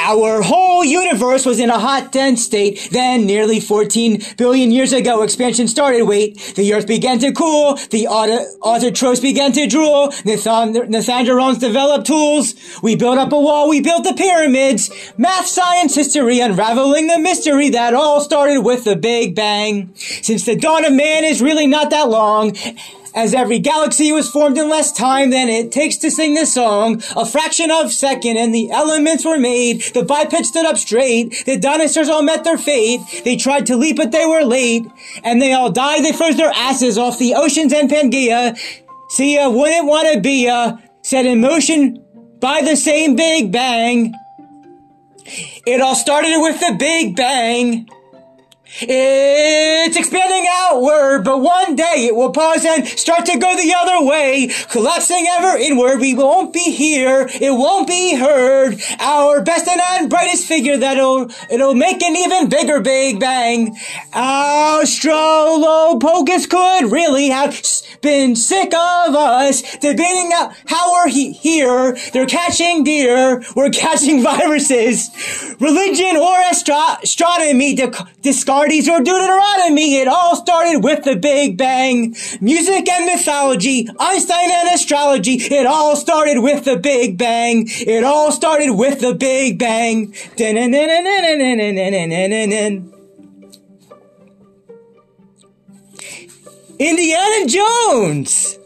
Our whole universe was in a hot, dense state. Then, nearly 14 billion years ago, expansion started. Wait, the Earth began to cool. The autotrophs began to drool. Nathandrons developed tools. We built up a wall. We built the pyramids. Math, science, history, unraveling the mystery that all started with the Big Bang. Since the dawn of man is really not that long, as every galaxy was formed in less time than it takes to sing this song. A fraction of second and the elements were made. The biped stood up straight. The dinosaurs all met their fate. They tried to leap, but they were late. And they all died. They froze their asses off the oceans and Pangea. See ya, wouldn't wanna be ya. Set in motion by the same Big Bang. It all started with the Big Bang. It's outward, but one day it will pause and start to go the other way, collapsing ever inward. We won't be here, it won't be heard. Our best and brightest figure that'll it'll make an even bigger Big Bang. Australopithecus could really have been sick of us debating how we're he- here. They're catching deer, we're catching viruses. Religion or astro- astronomy, discard parties or Deuteronomy. It all started with the Big Bang. Music and mythology, Einstein and astrology. It all started with the Big Bang. It all started with the Big Bang. Indiana Jones.